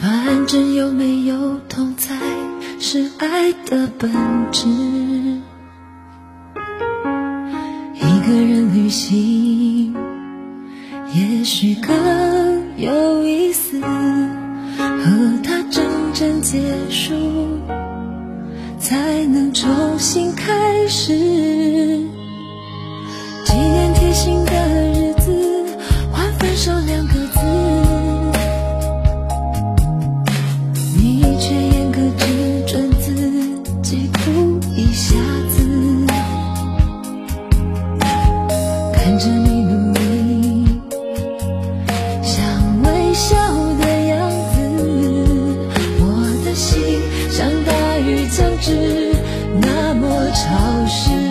反正有没有痛才是爱的本质。一个人旅行也许更有意思和他真正结束才能重新开始。潮湿。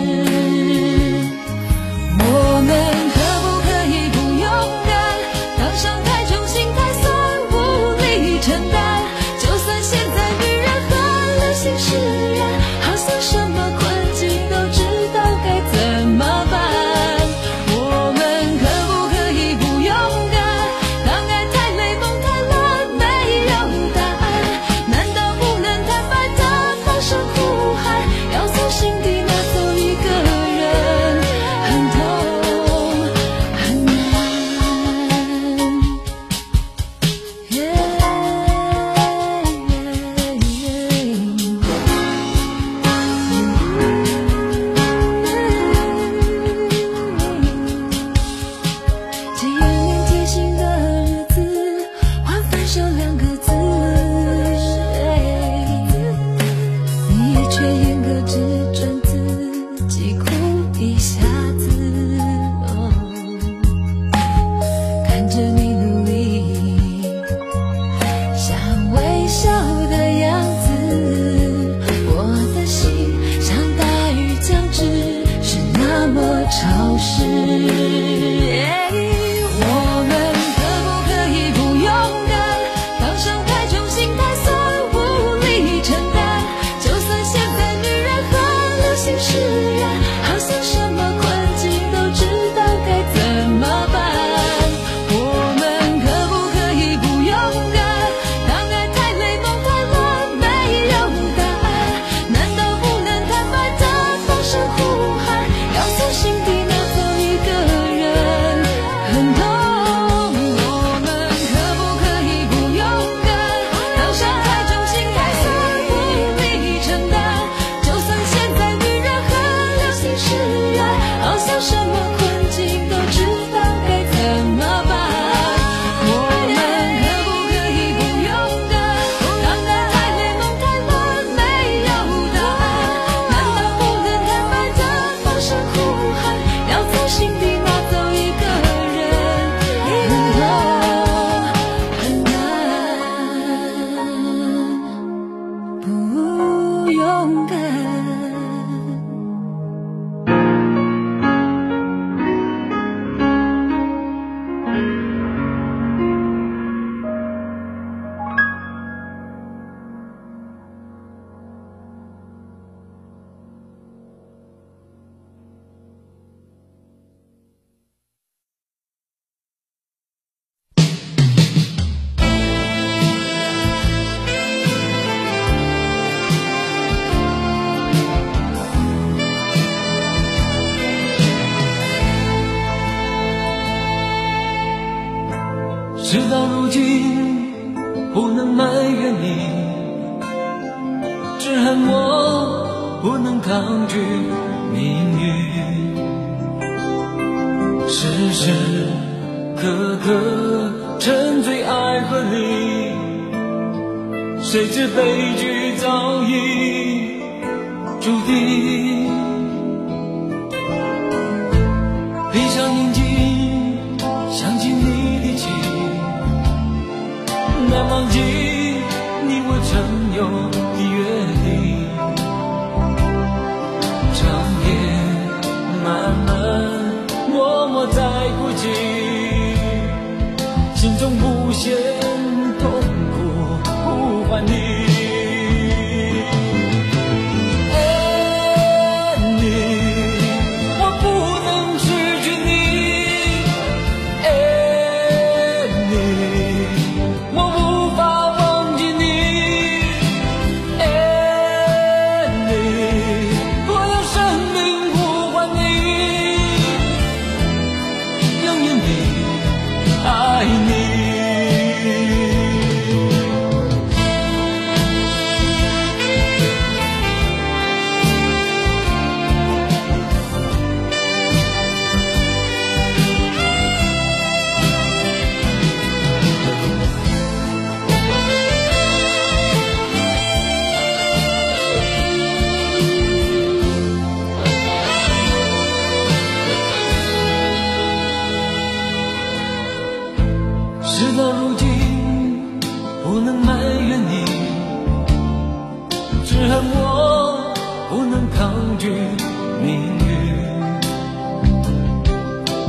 事到如今不能埋怨你只恨我不能抗拒命运。时时刻刻沉醉爱河里谁知悲剧早已注定。忘记你我曾有的约定长夜漫漫默默在哭泣心中无限事到如今，不能埋怨你，只恨我不能抗拒命运。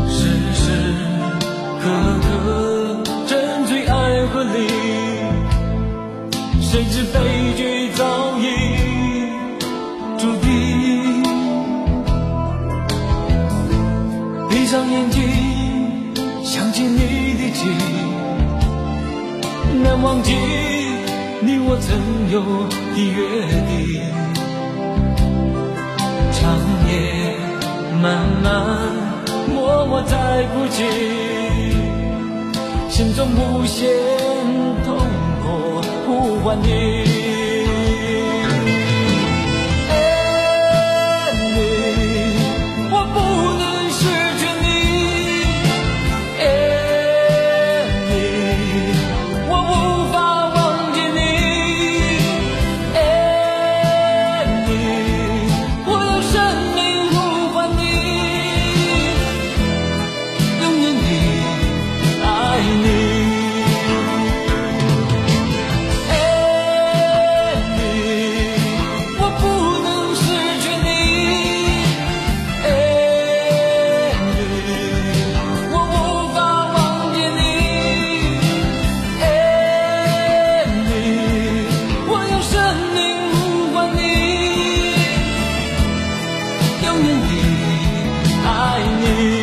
时时刻刻沉醉爱河里，谁知悲难忘记你我曾有的约定。长夜漫漫，默默在哭泣，心中无限痛苦呼唤你。永远的爱你。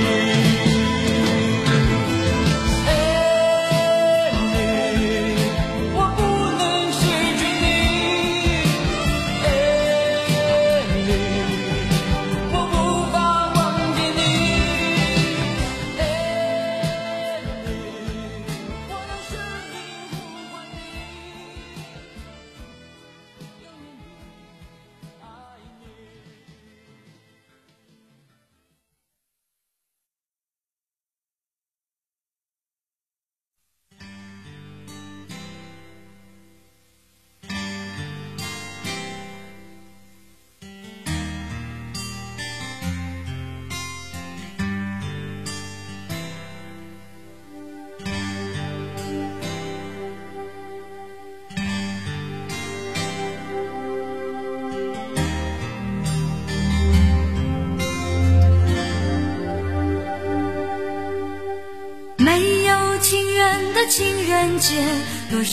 没